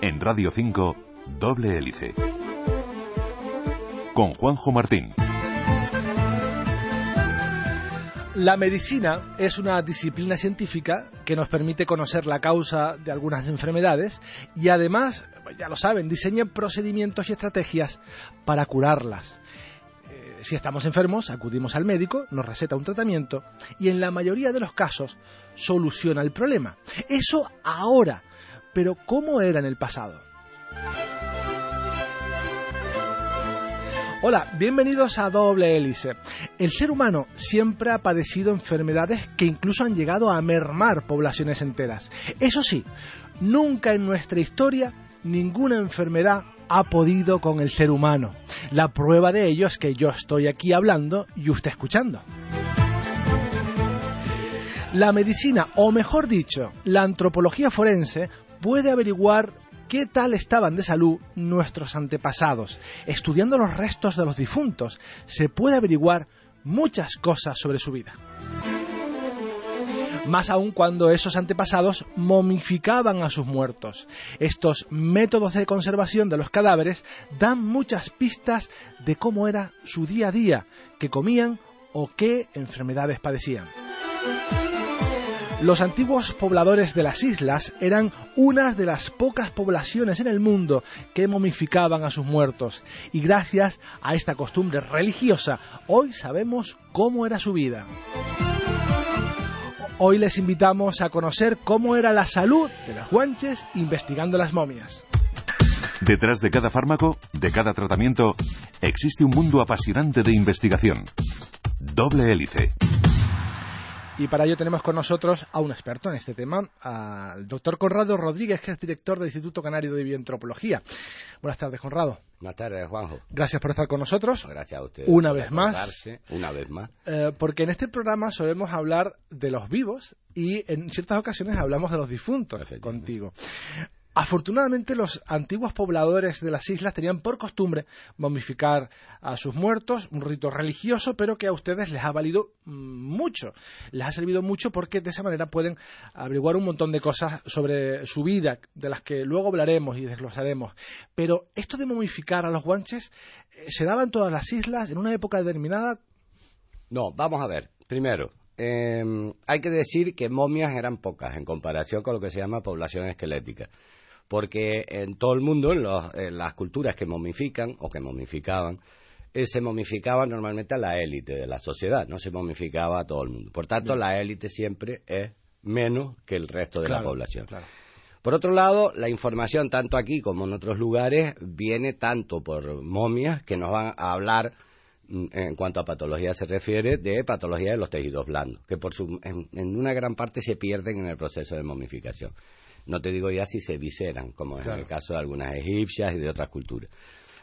En Radio 5, Doble Hélice. Con Juanjo Martín. La medicina es una disciplina científica que nos permite conocer la causa de algunas enfermedades y además, ya lo saben, diseña procedimientos y estrategias para curarlas. Si estamos enfermos, acudimos al médico, nos receta un tratamiento y en la mayoría de los casos soluciona el problema. Eso ahora, pero ¿cómo era en el pasado? Hola, bienvenidos a Doble Hélice. El ser humano siempre ha padecido enfermedades que incluso han llegado a mermar poblaciones enteras. Eso sí, nunca en nuestra historia ninguna enfermedad ha podido con el ser humano. La prueba de ello es que yo estoy aquí hablando y usted escuchando. La medicina, o mejor dicho, la antropología forense, puede averiguar qué tal estaban de salud nuestros antepasados. Estudiando los restos de los difuntos se puede averiguar muchas cosas sobre su vida. Más aún cuando esos antepasados momificaban a sus muertos. Estos métodos de conservación de los cadáveres dan muchas pistas de cómo era su día a día, qué comían o qué enfermedades padecían. Los antiguos pobladores de las islas eran una de las pocas poblaciones en el mundo que momificaban a sus muertos y gracias a esta costumbre religiosa hoy sabemos cómo era su vida. Hoy les invitamos a conocer cómo era la salud de los guanches investigando las momias. Detrás de cada fármaco, de cada tratamiento, existe un mundo apasionante de investigación. Doble hélice. Y para ello tenemos con nosotros a un experto en este tema, al doctor Conrado Rodríguez, que es director del Instituto Canario de Bioantropología. Buenas tardes, Conrado. Buenas tardes, Juanjo. Gracias por estar con nosotros. Gracias a usted. Una vez más. Una vez más. Eh, porque en este programa solemos hablar de los vivos y en ciertas ocasiones hablamos de los difuntos contigo. Afortunadamente los antiguos pobladores de las islas tenían por costumbre momificar a sus muertos, un rito religioso, pero que a ustedes les ha valido mm, mucho. Les ha servido mucho porque de esa manera pueden averiguar un montón de cosas sobre su vida, de las que luego hablaremos y desglosaremos. Pero esto de momificar a los guanches, eh, ¿se daba en todas las islas en una época determinada? No, vamos a ver. Primero, em, hay que decir que momias eran pocas en comparación con lo que se llama población esquelética porque en todo el mundo, en, las culturas que momifican o que momificaban, eh, se momificaba normalmente a la élite de la sociedad, no se momificaba a todo el mundo. Por tanto, la élite siempre es menos que el resto de la población. Por otro lado, la información, tanto aquí como en otros lugares, viene tanto por momias que nos van a hablar, mm, en cuanto a patología se refiere, de patología de los tejidos blandos, que por su, en una gran parte se pierden en el proceso de momificación. No te digo ya si se viseran, como es en el caso de algunas egipcias y de otras culturas.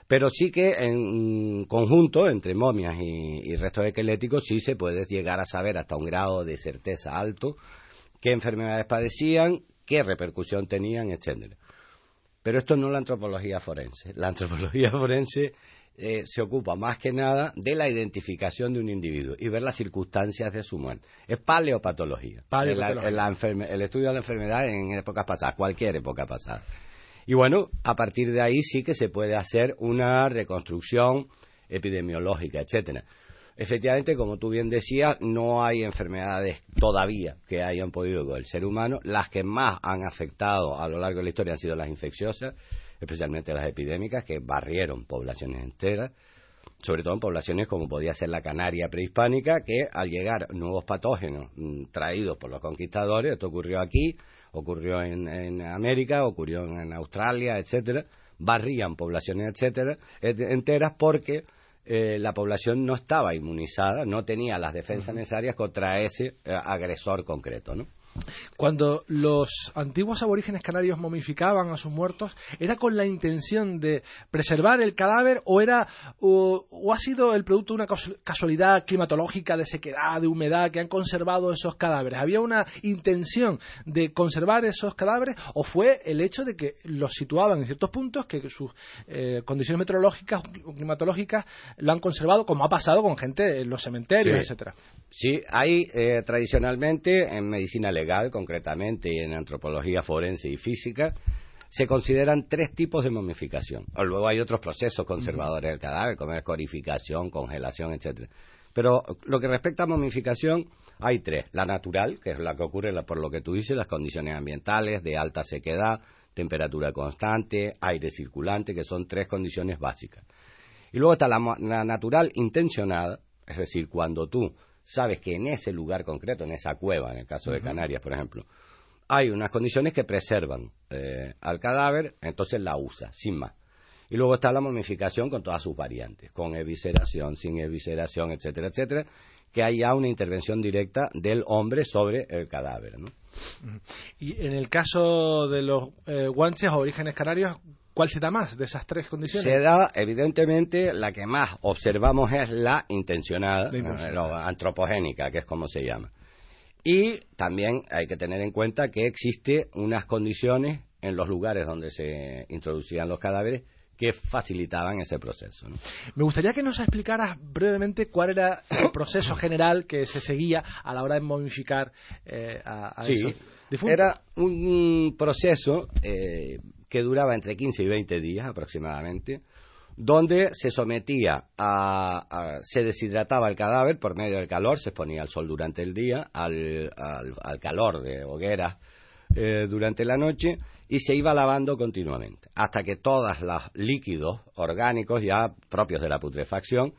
Pero sí que en conjunto, entre momias y, restos esqueléticos, sí se puede llegar a saber hasta un grado de certeza alto qué enfermedades padecían, qué repercusión tenían, etcétera. Pero esto no es la antropología forense. La antropología forense eh, se ocupa más que nada de la identificación de un individuo y ver las circunstancias de su muerte. Es paleopatología. el estudio de la enfermedad en épocas pasadas, cualquier época pasada. Y bueno, a partir de ahí sí que se puede hacer una reconstrucción epidemiológica, etcétera. Efectivamente, como tú bien decías, no hay enfermedades todavía que hayan podido con el ser humano. Las que más han afectado a lo largo de la historia han sido las infecciosas especialmente las epidémicas, que barrieron poblaciones enteras, sobre todo en poblaciones como podía ser la Canaria prehispánica, que al llegar nuevos patógenos mm, traídos por los conquistadores, esto ocurrió aquí, ocurrió en, América, ocurrió en, Australia, etcétera, barrían poblaciones etcétera, enteras porque eh, la población no estaba inmunizada, no tenía las defensas necesarias contra ese eh, agresor concreto, ¿no? Cuando los antiguos aborígenes canarios momificaban a sus muertos, ¿era con la intención de preservar el cadáver o era o, ha sido el producto de una casualidad climatológica de sequedad, de humedad que han conservado esos cadáveres? ¿Había una intención de conservar esos cadáveres o fue el hecho de que los situaban en ciertos puntos que sus eh, condiciones meteorológicas o climatológicas lo han conservado como ha pasado con gente en los cementerios, etcétera? Sí, hay eh, tradicionalmente en medicina legal concretamente, y en antropología forense y física, se consideran tres tipos de momificación. Luego hay otros procesos conservadores del cadáver, como escorificación, congelación, etcétera. Pero lo que respecta a momificación, hay tres. La natural, que es la que ocurre por lo que tú dices, las condiciones ambientales de alta sequedad, temperatura constante, aire circulante, que son tres condiciones básicas. Y luego está la natural intencionada, es decir, cuando tú sabes que en ese lugar concreto, en esa cueva, en el caso de Canarias, por ejemplo, hay unas condiciones que preservan eh, al cadáver, entonces la usa, sin más. Y luego está la momificación con todas sus variantes, con evisceración, sin evisceración, etcétera, etcétera, que hay ya una intervención directa del hombre sobre el cadáver. ¿no? Y en el caso de los eh, guanches o orígenes canarios, ¿Cuál se da más de esas tres condiciones? Se da, evidentemente, la que más observamos es la intencionada, la antropogénica, que es como se llama. Y también hay que tener en cuenta que existe unas condiciones en los lugares donde se introducían los cadáveres que facilitaban ese proceso. Me gustaría que nos explicaras brevemente cuál era el proceso general que se seguía a la hora de momificar eh, a, sí, Era un proceso eh, que duraba entre 15 y 20 días aproximadamente, donde se sometía a, se deshidrataba el cadáver por medio del calor, se exponía al sol durante el día, al, calor de hogueras eh, durante la noche y se iba lavando continuamente, hasta que todos los líquidos orgánicos ya propios de la putrefacción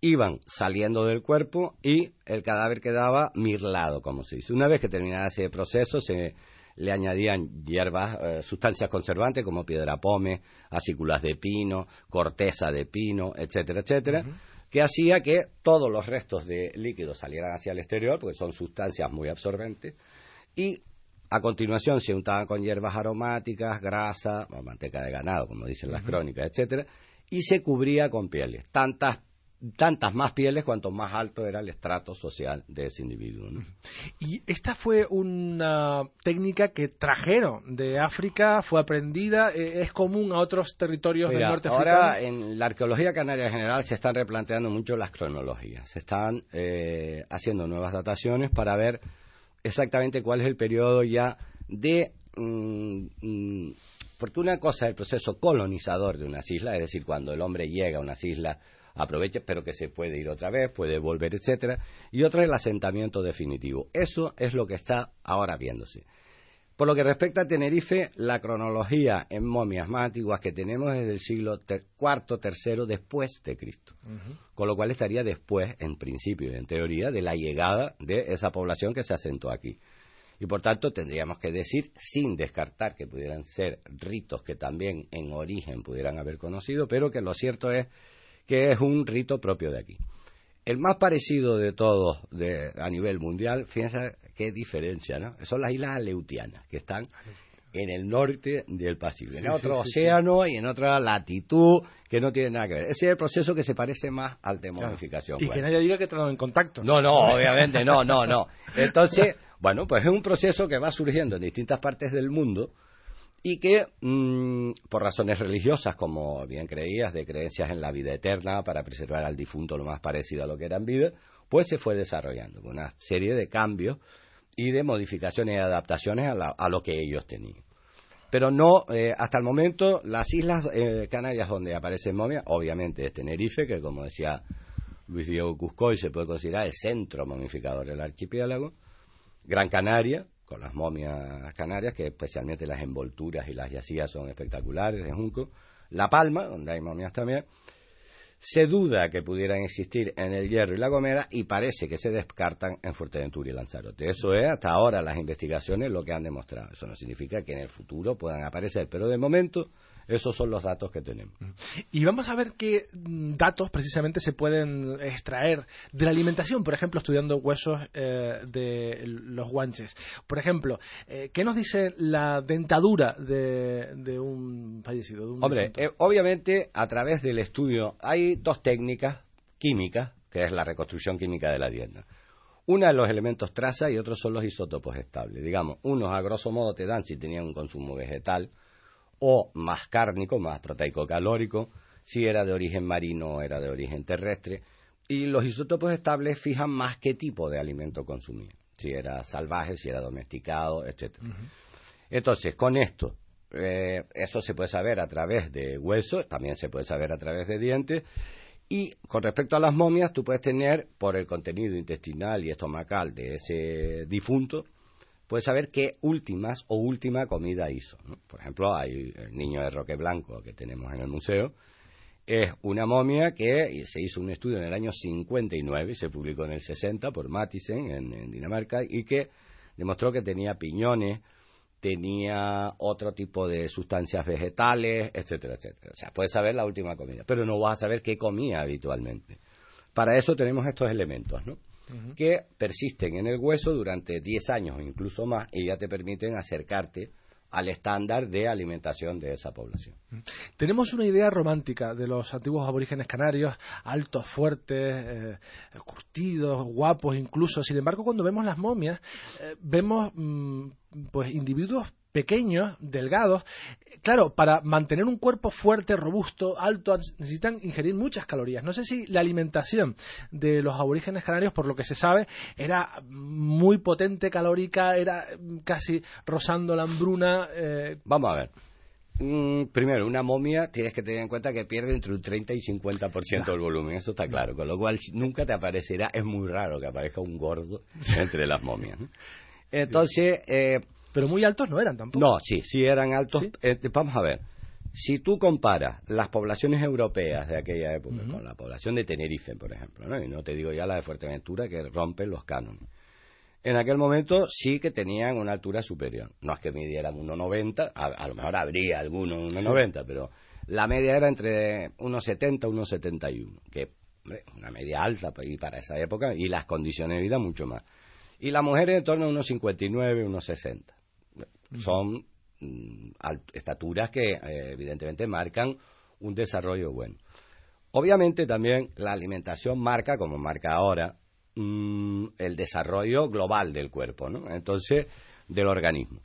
iban saliendo del cuerpo y el cadáver quedaba mirlado, como se dice. Una vez que terminaba ese proceso, se le añadían hierbas, eh, sustancias conservantes como piedra pome, acículas de pino, corteza de pino, etcétera, etcétera, que hacía que todos los restos de líquido salieran hacia el exterior, porque son sustancias muy absorbentes, y a continuación se untaban con hierbas aromáticas, grasa, o manteca de ganado, como dicen las crónicas, etcétera, y se cubría con pieles, tantas tantas más pieles cuanto más alto era el estrato social de ese individuo. Y esta fue una técnica que trajeron de África, fue aprendida, eh, es común a otros territorios del norte Ahora en la arqueología canaria en general se están replanteando mucho las cronologías, se están eh, haciendo nuevas dataciones para ver exactamente cuál es el periodo ya de... Mm, mm, porque una cosa es el proceso colonizador de unas islas, es decir, cuando el hombre llega a unas islas aproveche, pero que se puede ir otra vez, puede volver, etcétera, y otra el asentamiento definitivo. Eso es lo que está ahora viéndose. Por lo que respecta a Tenerife, la cronología en momias más antiguas que tenemos es del siglo IV, III después de Cristo. Con lo cual estaría después, en principio y en teoría, de la llegada de esa población que se asentó aquí. Y por tanto tendríamos que decir, sin descartar que pudieran ser ritos que también en origen pudieran haber conocido, pero que lo cierto es que es un rito propio de aquí. El más parecido de todos a nivel mundial, fíjense qué diferencia, ¿no? Son las islas Aleutianas, que están en el norte del Pacífico, en otro océano y en otra latitud que no tiene nada que ver. Ese es el proceso que se parece más al de momificación. Y que nadie diga que están en contacto. No, no, obviamente, no, no, no. Entonces, bueno, pues es un proceso que va surgiendo en distintas partes del mundo y que mm, por razones religiosas, como bien creías, de creencias en la vida eterna para preservar al difunto lo más parecido a lo que era en vida, pues se fue desarrollando con una serie de cambios y de modificaciones y adaptaciones a, lo que ellos tenían. Pero no, eh, hasta el momento, las islas eh, canarias donde aparecen momias, obviamente es Tenerife, que como decía Luis Diego Cuscoy, se puede considerar el centro momificador del archipiélago, Gran Canaria, con las momias canarias, que especialmente las envolturas y las yacías son espectaculares de Junco. La Palma, donde hay momias también. Se duda que pudieran existir en el Hierro y la Gomera y parece que se descartan en Fuerteventura y Lanzarote. Eso es hasta ahora las investigaciones lo que han demostrado. Eso no significa que en el futuro puedan aparecer, pero de momento Esos son los datos que tenemos. Y vamos a ver qué datos precisamente se pueden extraer de la alimentación, por ejemplo, estudiando huesos eh, de los guanches. Por ejemplo, eh, ¿qué nos dice la dentadura de, un fallecido? Hombre, eh, obviamente a través del estudio hay dos técnicas químicas, que es la reconstrucción química de la dieta. Una de los elementos traza y otros son los isótopos estables. Digamos, unos a grosso modo te dan si tenían un consumo vegetal o más cárnico, más proteico-calórico, si era de origen marino o era de origen terrestre. Y los isótopos estables fijan más qué tipo de alimento consumía, si era salvaje, si era domesticado, etc. Entonces, con esto, eh, eso se puede saber a través de huesos, también se puede saber a través de dientes, y con respecto a las momias, tú puedes tener, por el contenido intestinal y estomacal de ese difunto, puedes saber qué últimas o última comida hizo. Por ejemplo, hay el niño de Roque Blanco que tenemos en el museo. Es una momia que se hizo un estudio en el año 59 y se publicó en el 60 por Mathisen en Dinamarca y que demostró que tenía piñones, tenía otro tipo de sustancias vegetales, etcétera, etcétera. O sea, puedes saber la última comida, pero no vas a saber qué comía habitualmente. Para eso tenemos estos elementos, ¿no? Que persisten en el hueso durante 10 años o incluso más y ya te permiten acercarte al estándar de alimentación de esa población. Tenemos una idea romántica de los antiguos aborígenes canarios, altos, fuertes, eh, curtidos, guapos incluso. Sin embargo, cuando vemos las momias, eh, vemos mm, pues individuos pequeños, delgados. Claro, para mantener un cuerpo fuerte, robusto, alto, necesitan ingerir muchas calorías. No sé si la alimentación de los aborígenes canarios, por lo que se sabe, era muy potente calórica, era casi rozando la hambruna. Eh. Vamos a ver. Mm, primero, una momia tienes que tener en cuenta que pierde entre un 30 y 50% del volumen, eso está claro. Con lo cual, nunca te aparecerá, es muy raro que aparezca un gordo entre las momias. Entonces, eh, pero muy altos no eran tampoco. No, sí, sí eran altos. Eh, vamos a ver. Si tú comparas las poblaciones europeas de aquella época con la población de Tenerife, por ejemplo, ¿no? y no te digo ya la de Fuerteventura que rompen los cánones, en aquel momento sí que tenían una altura superior. No es que midieran 1,90, a, lo mejor habría algunos 1,90, pero la media era entre 1,70 y 1,71, que hombre, una media alta y para esa época, y las condiciones de vida mucho más. Y las mujeres en torno a 1,59, 1,60 son mm, estaturas que eh, evidentemente marcan un desarrollo bueno. Obviamente también la alimentación marca, como marca ahora, mm, el desarrollo global del cuerpo, ¿no? Entonces, del organismo.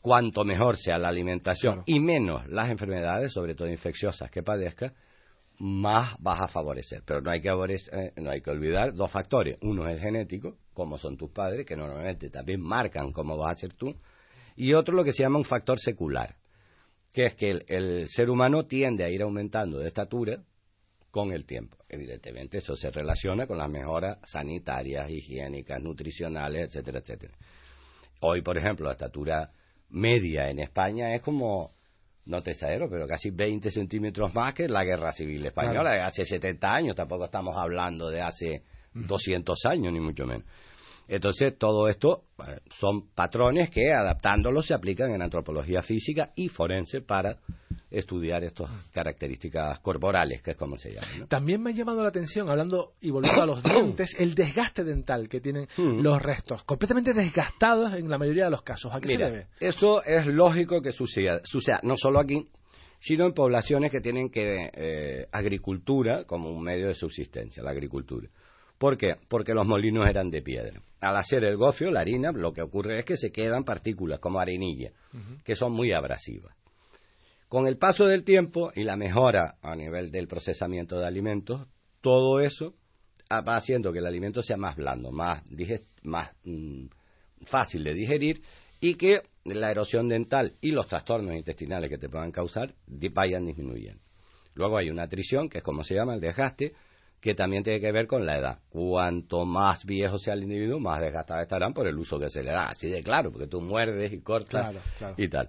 Cuanto mejor sea la alimentación y menos las enfermedades, sobre todo infecciosas que padezca, más vas a favorecer. Pero no hay que, eh, no hay que olvidar dos factores. Uno es genético, como son tus padres, que normalmente también marcan cómo vas a ser tú, y otro lo que se llama un factor secular, que es que el, ser humano tiende a ir aumentando de estatura con el tiempo. Evidentemente eso se relaciona con las mejoras sanitarias, higiénicas, nutricionales, etcétera, etcétera. Hoy, por ejemplo, la estatura media en España es como, no te exagero, pero casi 20 centímetros más que la Guerra Civil Española, hace 70 años, tampoco estamos hablando de hace 200 años, ni mucho menos. Entonces, todo esto eh, son patrones que, adaptándolos, se aplican en antropología física y forense para estudiar estas características corporales, que es como se llama. También me ha llamado la atención, hablando y volviendo a los dientes, el desgaste dental que tienen mm. los restos, completamente desgastados en la mayoría de los casos. ¿A qué se debe? Eso es lógico que suceda, suceda, no solo aquí, sino en poblaciones que tienen que eh, agricultura como un medio de subsistencia, la agricultura. ¿Por qué? Porque los molinos eran de piedra. Al hacer el gofio, la harina, lo que ocurre es que se quedan partículas como arenilla, que son muy abrasivas. Con el paso del tiempo y la mejora a nivel del procesamiento de alimentos, todo eso va haciendo que el alimento sea más blando, más, más mm, fácil de digerir y que la erosión dental y los trastornos intestinales que te puedan causar vayan disminuyendo. Luego hay una atrición, que es como se llama el desgaste, que también tiene que ver con la edad. Cuanto más viejo sea el individuo, más desgastados estarán por el uso que se le da. Así de claro, porque tú muerdes y cortas y tal.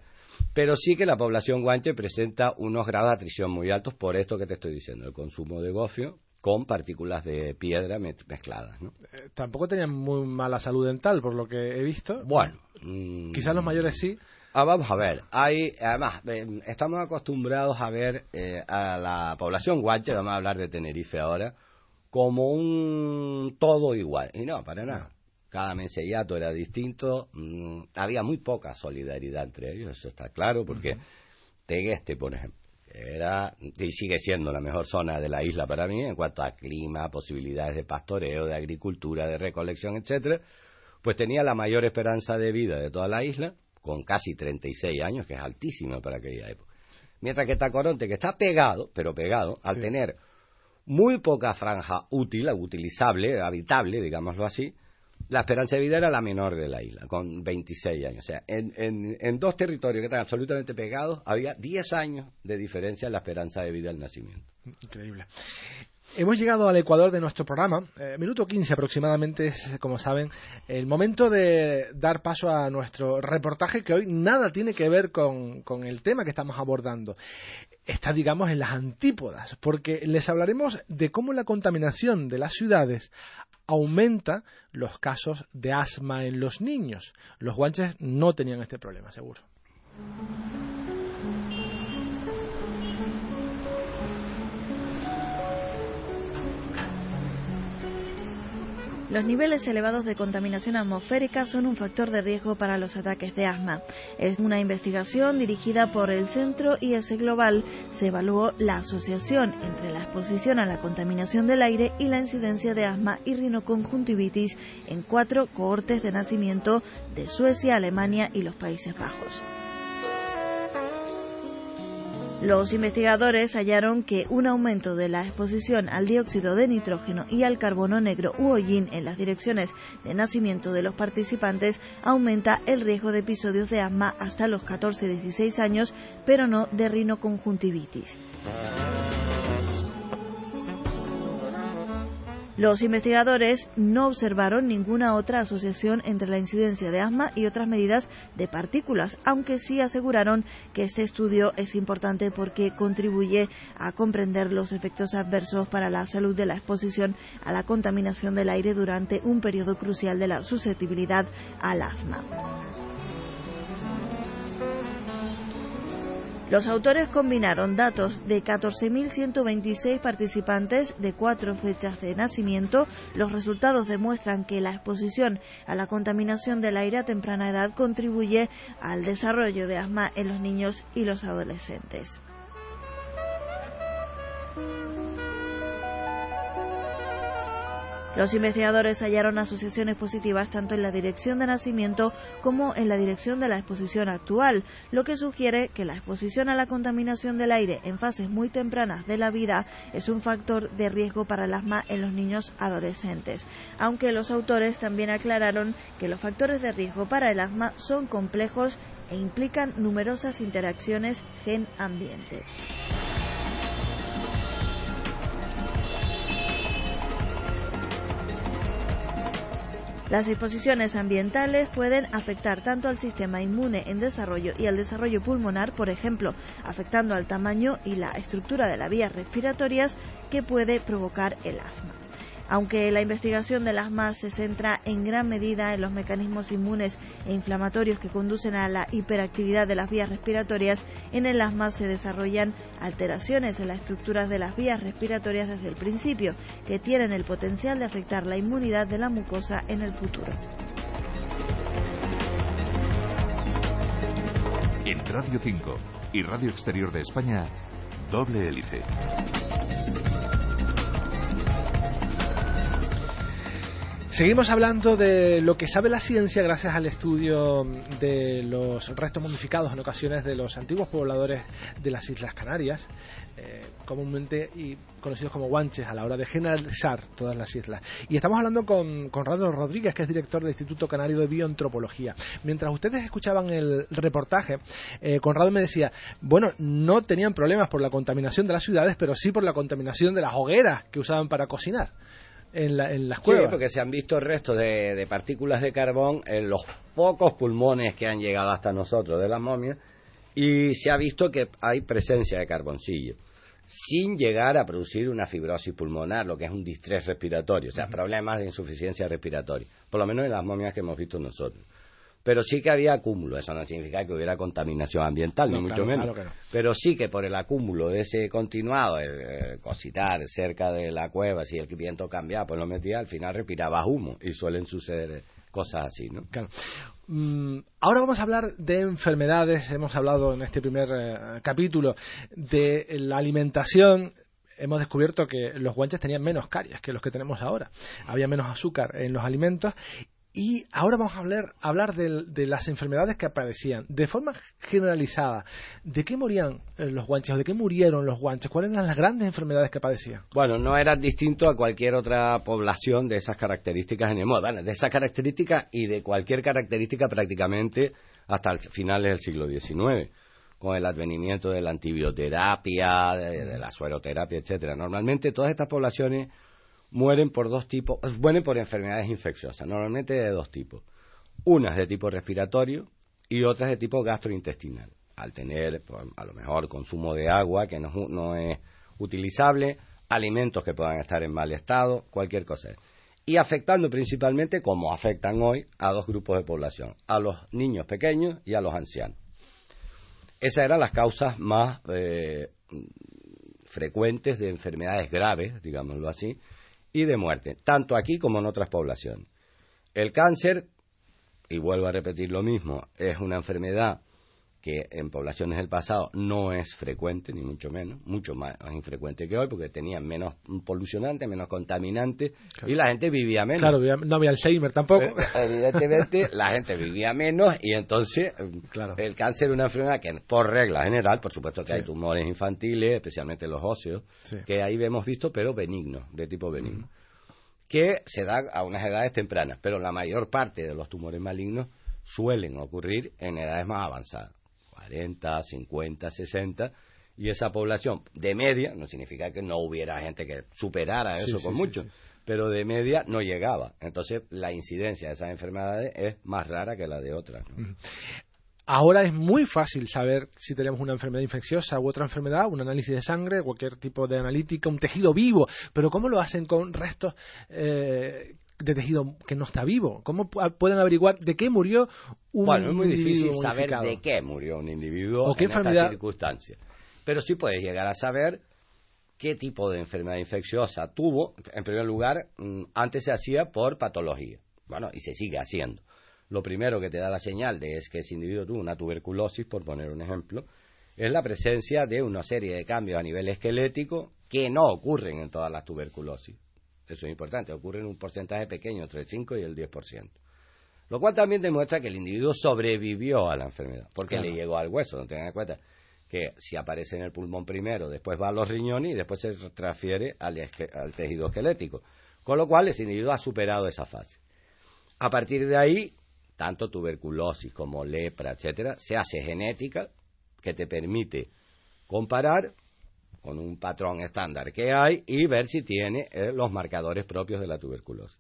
Pero sí que la población guanche presenta unos grados de atrición muy altos por esto que te estoy diciendo, el consumo de gofio con partículas de piedra mezcladas. ¿no? Eh, tampoco tenían muy mala salud dental, por lo que he visto. Bueno. Mm, Quizás los mayores sí. Ah, vamos a ver, hay, además, estamos acostumbrados a ver eh, a la población guanche, vamos a hablar de Tenerife ahora, como un todo igual. Y no, para nada. Cada mensellato era distinto, mm, había muy poca solidaridad entre ellos, eso está claro, porque Tegueste, por ejemplo, era y sigue siendo la mejor zona de la isla para mí en cuanto a clima, posibilidades de pastoreo, de agricultura, de recolección, etcétera, pues tenía la mayor esperanza de vida de toda la isla con casi 36 años, que es altísima para aquella época. Mientras que Tacoronte, que está pegado, pero pegado, al tener muy poca franja útil, utilizable, habitable, digámoslo así, la esperanza de vida era la menor de la isla, con 26 años. O sea, en, en, dos territorios que están absolutamente pegados, había 10 años de diferencia en la esperanza de vida al nacimiento. Increíble. Hemos llegado al ecuador de nuestro programa. Eh, minuto 15 aproximadamente es, como saben, el momento de dar paso a nuestro reportaje que hoy nada tiene que ver con, con el tema que estamos abordando. Está, digamos, en las antípodas, porque les hablaremos de cómo la contaminación de las ciudades aumenta los casos de asma en los niños. Los guanches no tenían este problema, seguro. Los niveles elevados de contaminación atmosférica son un factor de riesgo para los ataques de asma. Es una investigación dirigida por el Centro IS Global. Se evaluó la asociación entre la exposición a la contaminación del aire y la incidencia de asma y rinoconjuntivitis en cuatro cohortes de nacimiento de Suecia, Alemania y los Países Bajos. Los investigadores hallaron que un aumento de la exposición al dióxido de nitrógeno y al carbono negro u hollín en las direcciones de nacimiento de los participantes aumenta el riesgo de episodios de asma hasta los 14-16 años, pero no de rinoconjuntivitis. Los investigadores no observaron ninguna otra asociación entre la incidencia de asma y otras medidas de partículas, aunque sí aseguraron que este estudio es importante porque contribuye a comprender los efectos adversos para la salud de la exposición a la contaminación del aire durante un periodo crucial de la susceptibilidad al asma. Los autores combinaron datos de 14.126 participantes de cuatro fechas de nacimiento. Los resultados demuestran que la exposición a la contaminación del aire a temprana edad contribuye al desarrollo de asma en los niños y los adolescentes. Los investigadores hallaron asociaciones positivas tanto en la dirección de nacimiento como en la dirección de la exposición actual, lo que sugiere que la exposición a la contaminación del aire en fases muy tempranas de la vida es un factor de riesgo para el asma en los niños adolescentes, aunque los autores también aclararon que los factores de riesgo para el asma son complejos e implican numerosas interacciones gen-ambiente. Las exposiciones ambientales pueden afectar tanto al sistema inmune en desarrollo y al desarrollo pulmonar, por ejemplo, afectando al tamaño y la estructura de las vías respiratorias que puede provocar el asma. Aunque la investigación del asma se centra en gran medida en los mecanismos inmunes e inflamatorios que conducen a la hiperactividad de las vías respiratorias, en el asma se desarrollan alteraciones en las estructuras de las vías respiratorias desde el principio, que tienen el potencial de afectar la inmunidad de la mucosa en el futuro. En Radio 5 y Radio Exterior de España, doble hélice. Seguimos hablando de lo que sabe la ciencia gracias al estudio de los restos momificados en ocasiones de los antiguos pobladores de las Islas Canarias, eh, comúnmente y conocidos como guanches a la hora de generalizar todas las islas. Y estamos hablando con Conrado Rodríguez, que es director del Instituto Canario de Bioantropología. Mientras ustedes escuchaban el reportaje, eh, Conrado me decía, bueno, no tenían problemas por la contaminación de las ciudades, pero sí por la contaminación de las hogueras que usaban para cocinar en, la, en las cuevas. Sí, porque se han visto restos de, de partículas de carbón en los pocos pulmones que han llegado hasta nosotros de las momias y se ha visto que hay presencia de carboncillo sin llegar a producir una fibrosis pulmonar, lo que es un distrés respiratorio, o sea, problemas de insuficiencia respiratoria, por lo menos en las momias que hemos visto nosotros. Pero sí que había acúmulo. Eso no significa que hubiera contaminación ambiental, ni mucho menos. Pero sí que por el acúmulo de ese continuado, el, cositar cerca de la cueva, si el viento cambiaba, pues lo metía, al final respiraba humo y suelen suceder cosas así, ¿no? Claro. Mm, ahora vamos a hablar de enfermedades. Hemos hablado en este primer eh, capítulo de la alimentación. Hemos descubierto que los guanches tenían menos caries que los que tenemos ahora. Había menos azúcar en los alimentos y ahora vamos a hablar, hablar de, las enfermedades que aparecían. De forma generalizada, ¿de qué morían eh, los guanches o de qué murieron los guanches? ¿Cuáles eran las grandes enfermedades que padecían? Bueno, no eran distintos a cualquier otra población de esas características en el de esas características y de cualquier característica prácticamente hasta finales del siglo XIX con el advenimiento de la antibioterapia, de, de la sueroterapia, etcétera. Normalmente todas estas poblaciones mueren por dos tipos, mueren por enfermedades infecciosas, normalmente de dos tipos. Unas de tipo respiratorio y otras de tipo gastrointestinal. Al tener, pues, a lo mejor, consumo de agua que no, es utilizable, alimentos que puedan estar en mal estado, cualquier cosa. Y afectando principalmente, como afectan hoy, a dos grupos de población, a los niños pequeños y a los ancianos. Esas eran las causas más eh, frecuentes de enfermedades graves, digámoslo así, y de muerte, tanto aquí como en otras poblaciones. El cáncer, y vuelvo a repetir lo mismo, es una enfermedad que en poblaciones del pasado no es frecuente, ni mucho menos, mucho más infrecuente que hoy, porque tenían menos polucionantes, menos contaminantes, y la gente vivía menos. Claro, no había Alzheimer tampoco. Eh, evidentemente, la gente vivía menos, y entonces claro. el cáncer es una enfermedad que, por regla general, por supuesto que hay tumores infantiles, especialmente los óseos, que ahí hemos visto, pero benignos, de tipo benigno, que se da a unas edades tempranas, pero la mayor parte de los tumores malignos suelen ocurrir en edades más avanzadas 40, 50, 60, y esa población de media, no significa que no hubiera gente que superara eso con mucho, pero de media no llegaba. Entonces la incidencia de esas enfermedades es más rara que la de otras. Ahora es muy fácil saber si tenemos una enfermedad infecciosa u otra enfermedad, un análisis de sangre, cualquier tipo de analítica, un tejido vivo, pero ¿cómo lo hacen con restos eh, de tejido que no está vivo? ¿Cómo pueden averiguar de qué murió un Bueno, es muy difícil saber de qué murió un individuo ¿O qué en enfermedad? circunstancias. Pero sí puedes llegar a saber qué tipo de enfermedad infecciosa tuvo. En primer lugar, mm, antes se hacía por patología. Bueno, y se sigue haciendo. Lo primero que te da la señal de es que ese individuo tuvo una tuberculosis, por poner un ejemplo, es la presencia de una serie de cambios a nivel esquelético que no ocurren en todas las tuberculosis. Eso es importante, ocurre en un porcentaje pequeño, entre el 5 y el 10%. Lo cual también demuestra que el individuo sobrevivió a la enfermedad, porque le llegó al hueso. No tengan en cuenta que si aparece en el pulmón primero, después va a los riñones y después se transfiere al, al tejido esquelético. Con lo cual, ese individuo ha superado esa fase. A partir de ahí, tanto tuberculosis como lepra, etcétera, se hace genética que te permite comparar con un patrón estándar que hay y ver si tiene eh, los marcadores propios de la tuberculosis.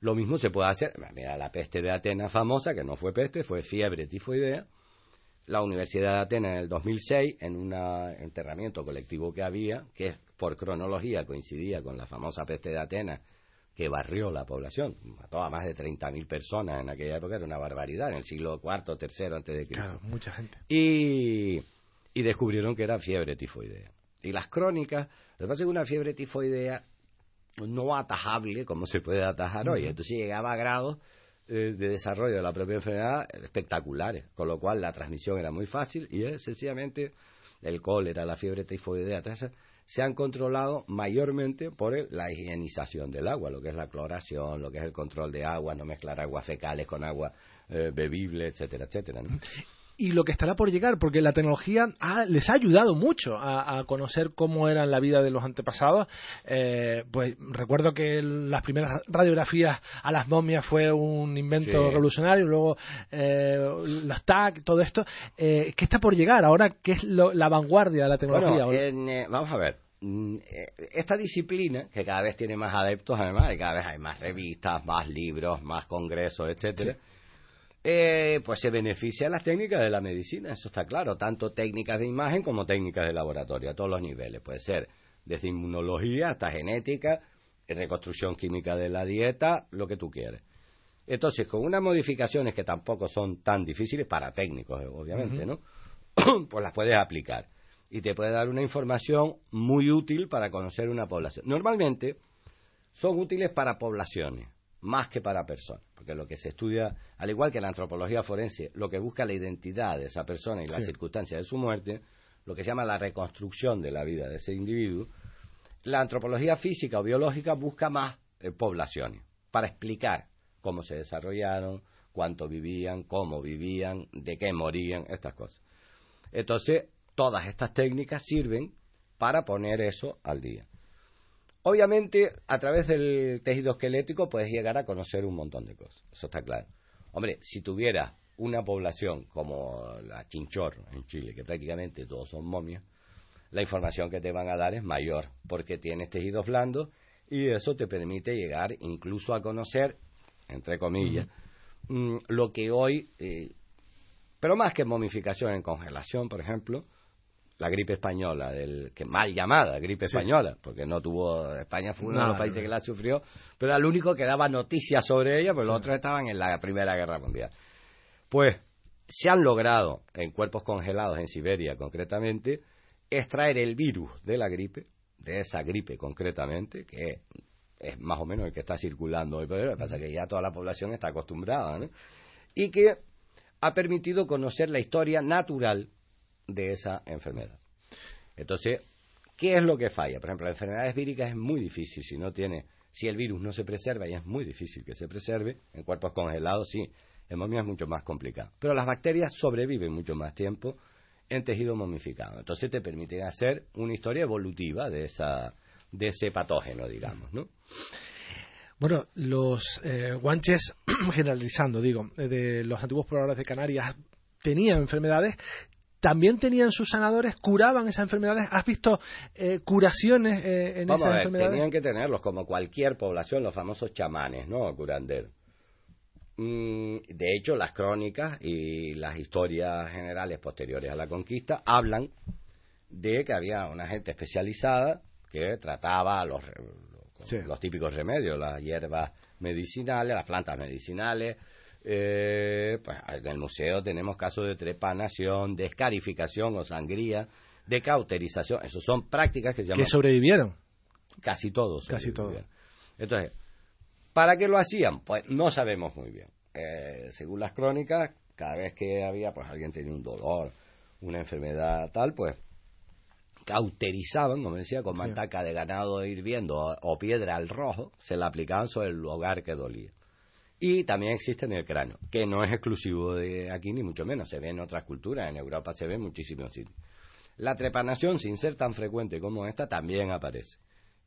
Lo mismo se puede hacer, mira la peste de Atenas famosa, que no fue peste, fue fiebre tifoidea. La Universidad de Atenas en el 2006, en un enterramiento colectivo que había, que por cronología coincidía con la famosa peste de Atenas, que barrió la población, mató a más de 30.000 personas en aquella época, era una barbaridad, en el siglo IV, III antes de Cristo. Claro, mucha gente. Y, y descubrieron que era fiebre tifoidea. Y las crónicas, lo que pasa es que una fiebre tifoidea no atajable como se puede atajar hoy, entonces llegaba a grados eh, de desarrollo de la propia enfermedad espectaculares, con lo cual la transmisión era muy fácil y es sencillamente el cólera, la fiebre tifoidea, todas se han controlado mayormente por la higienización del agua, lo que es la cloración, lo que es el control de agua, no mezclar aguas fecales con agua eh, bebible, etcétera, etcétera. ¿no? Y lo que estará por llegar, porque la tecnología les ha ayudado mucho a, conocer cómo era la vida de los antepasados. Eh, pues recuerdo que las primeras radiografías a las momias fue un invento revolucionario, luego eh, los TAC, todo esto. Eh, ¿Qué está por llegar ahora? ¿Qué es la vanguardia de la tecnología? vamos a ver. Mm, esta disciplina, que cada vez tiene más adeptos, además, y cada vez hay más revistas, más libros, más congresos, etcétera, eh, pues se beneficia de las técnicas de la medicina, eso está claro, tanto técnicas de imagen como técnicas de laboratorio, a todos los niveles. Puede ser desde inmunología hasta genética, reconstrucción química de la dieta, lo que tú quieres. Entonces, con unas modificaciones que tampoco son tan difíciles para técnicos, obviamente, ¿no? pues las puedes aplicar y te puede dar una información muy útil para conocer una población. Normalmente son útiles para poblaciones, más que para personas, porque lo que se estudia, al igual que la antropología forense, lo que busca la identidad de esa persona y las circunstancias de su muerte, lo que se llama la reconstrucción de la vida de ese individuo, la antropología física o biológica busca más eh, poblaciones, para explicar cómo se desarrollaron, cuánto vivían, cómo vivían, de qué morían, estas cosas. Entonces, todas estas técnicas sirven para poner eso al día. Obviamente, a través del tejido esquelético puedes llegar a conocer un montón de cosas, eso está claro. Hombre, si tuviera una población como la chinchorro en Chile, que prácticamente todos son momias, la información que te van a dar es mayor, porque tienes tejidos blandos y eso te permite llegar incluso a conocer, entre comillas, mm, lo que hoy, eh, pero más que momificación en congelación, por ejemplo, la gripe española, del que mal llamada gripe española, porque no tuvo España fue uno de los países que la sufrió, pero era el único que daba noticias sobre ella, pues los otros estaban en la Primera Guerra Mundial. Pues se han logrado en cuerpos congelados en Siberia concretamente extraer el virus de la gripe, de esa gripe concretamente, que es más o menos el que está circulando hoy, pero lo que pasa es que ya toda la población está acostumbrada, ¿no? y que ha permitido conocer la historia natural de esa enfermedad. Entonces, ¿qué es lo que falla? Por ejemplo, la enfermedades víricas es muy difícil si no tiene, si el virus no se preserva y es muy difícil que se preserve, en cuerpos congelados sí, en momias es mucho más complicado. Pero las bacterias sobreviven mucho más tiempo en tejido momificado. Entonces te permite hacer una historia evolutiva de esa de ese patógeno, digamos, ¿no? Bueno, los eh, guanches, generalizando, digo, de los antiguos pobladores de Canarias, tenían enfermedades también tenían sus sanadores, curaban esas enfermedades. ¿Has visto eh, curaciones eh, en esas enfermedades? Tenían que tenerlos, como cualquier población, los famosos chamanes, ¿no? Curanderos. Mm, de hecho, las crónicas y las historias generales posteriores a la conquista hablan de que había una gente especializada que trataba los, los típicos remedios, las hierbas medicinales, las plantas medicinales, eh, pues en el museo tenemos casos de trepanación, de escarificación o sangría, de cauterización. Esas son prácticas que se llaman... ¿Que sobrevivieron? Casi todos. Casi todos. Entonces, ¿para qué lo hacían? Pues no sabemos muy bien. Eh, según las crónicas, cada vez que había, pues alguien tenía un dolor, una enfermedad tal, pues cauterizaban, como decía, con mantaca de ganado hirviendo o, o piedra al rojo, se la aplicaban sobre el lugar que dolía. Y también existe en el cráneo, que no es exclusivo de aquí ni mucho menos, se ve en otras culturas, en Europa se ve en muchísimos sitios. La trepanación, sin ser tan frecuente como esta, también aparece.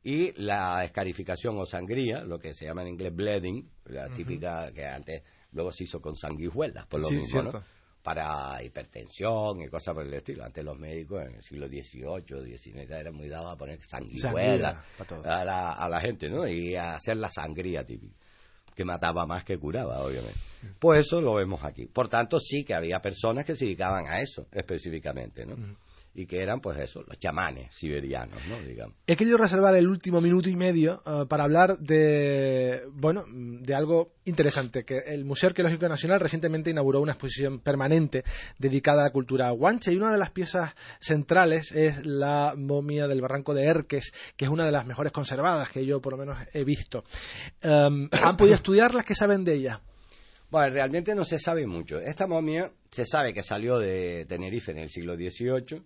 Y la escarificación o sangría, lo que se llama en inglés bleeding, la típica que antes luego se hizo con sanguijuelas, por lo mismo, ¿no? Para hipertensión y cosas por el estilo. Antes los médicos en el siglo XVIII, XIX eran muy dados a poner sanguijuelas a la, a la gente, ¿no? Y a hacer la sangría típica que mataba más que curaba, obviamente. Pues eso lo vemos aquí. Por tanto, sí que había personas que se dedicaban a eso específicamente, ¿no? Y que eran pues eso, los chamanes siberianos, ¿no? Digamos. He querido reservar el último minuto y medio eh, para hablar de, bueno, de algo interesante, que el Museo Arqueológico Nacional recientemente inauguró una exposición permanente dedicada a la cultura guanche y una de las piezas centrales es la momia del barranco de Erques, que es una de las mejores conservadas que yo por lo menos he visto. Em, ¿Han podido estudiarlas? ¿Qué saben de ella? Bueno, realmente no se sabe mucho. Esta momia se sabe que salió de Tenerife en el siglo XVIII,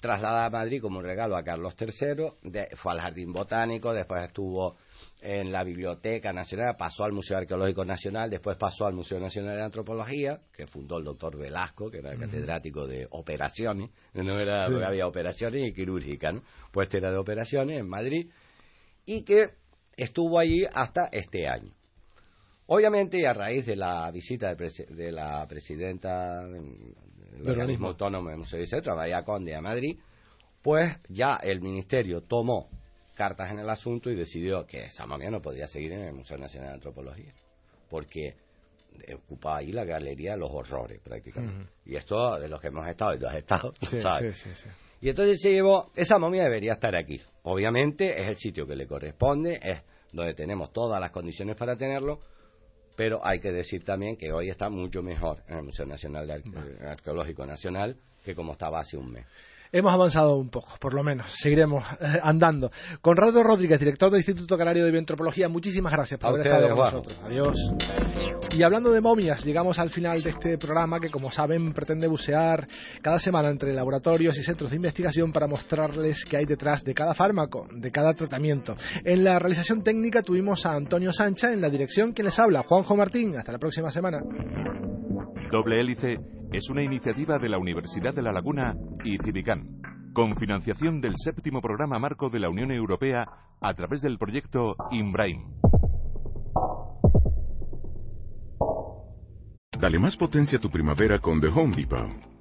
trasladada a Madrid como un regalo a Carlos III, fue al Jardín Botánico, después estuvo en la Biblioteca Nacional, pasó al Museo Arqueológico Nacional, después pasó al Museo Nacional de Antropología, que fundó el doctor Velasco, que era catedrático de operaciones, no era, había operaciones y quirúrgica, ¿no? Pues este era de operaciones en Madrid, y que estuvo allí hasta este año. Obviamente, a raíz de la visita de, la presidenta el organismo autónomo de Museo Centro, María Conde, a Madrid, pues ya el Ministerio tomó cartas en el asunto y decidió que esa momia no podía seguir en el Museo Nacional de Antropología, porque ocupaba ahí la galería de los horrores prácticamente. Y esto de los que hemos estado y tú has estado, ¿sabes? y entonces se llevó, esa momia debería estar aquí. Obviamente es el sitio que le corresponde, es donde tenemos todas las condiciones para tenerlo, pero hay que decir también que hoy está mucho mejor en el Museo Nacional de Arqueológico Nacional que como estaba hace un mes hemos avanzado un poco, por lo menos. Seguiremos eh, andando. Conrado Rodríguez, director del Instituto Canario de Bioantropología, muchísimas gracias por haber estado con nosotros. Adiós. Y hablando de momias, llegamos al final de este programa que, como saben, pretende bucear cada semana entre laboratorios y centros de investigación para mostrarles qué hay detrás de cada fármaco, de cada tratamiento. En la realización técnica tuvimos a Antonio Sancha, en la dirección quien les habla, Juanjo Martín. Hasta la próxima semana. Doble Hélice es una iniciativa de la Universidad de La Laguna y Civicán, con financiación del séptimo programa marco de la Unión Europea a través del proyecto IMBRAIM. Dale más potencia a tu primavera con The Home Depot.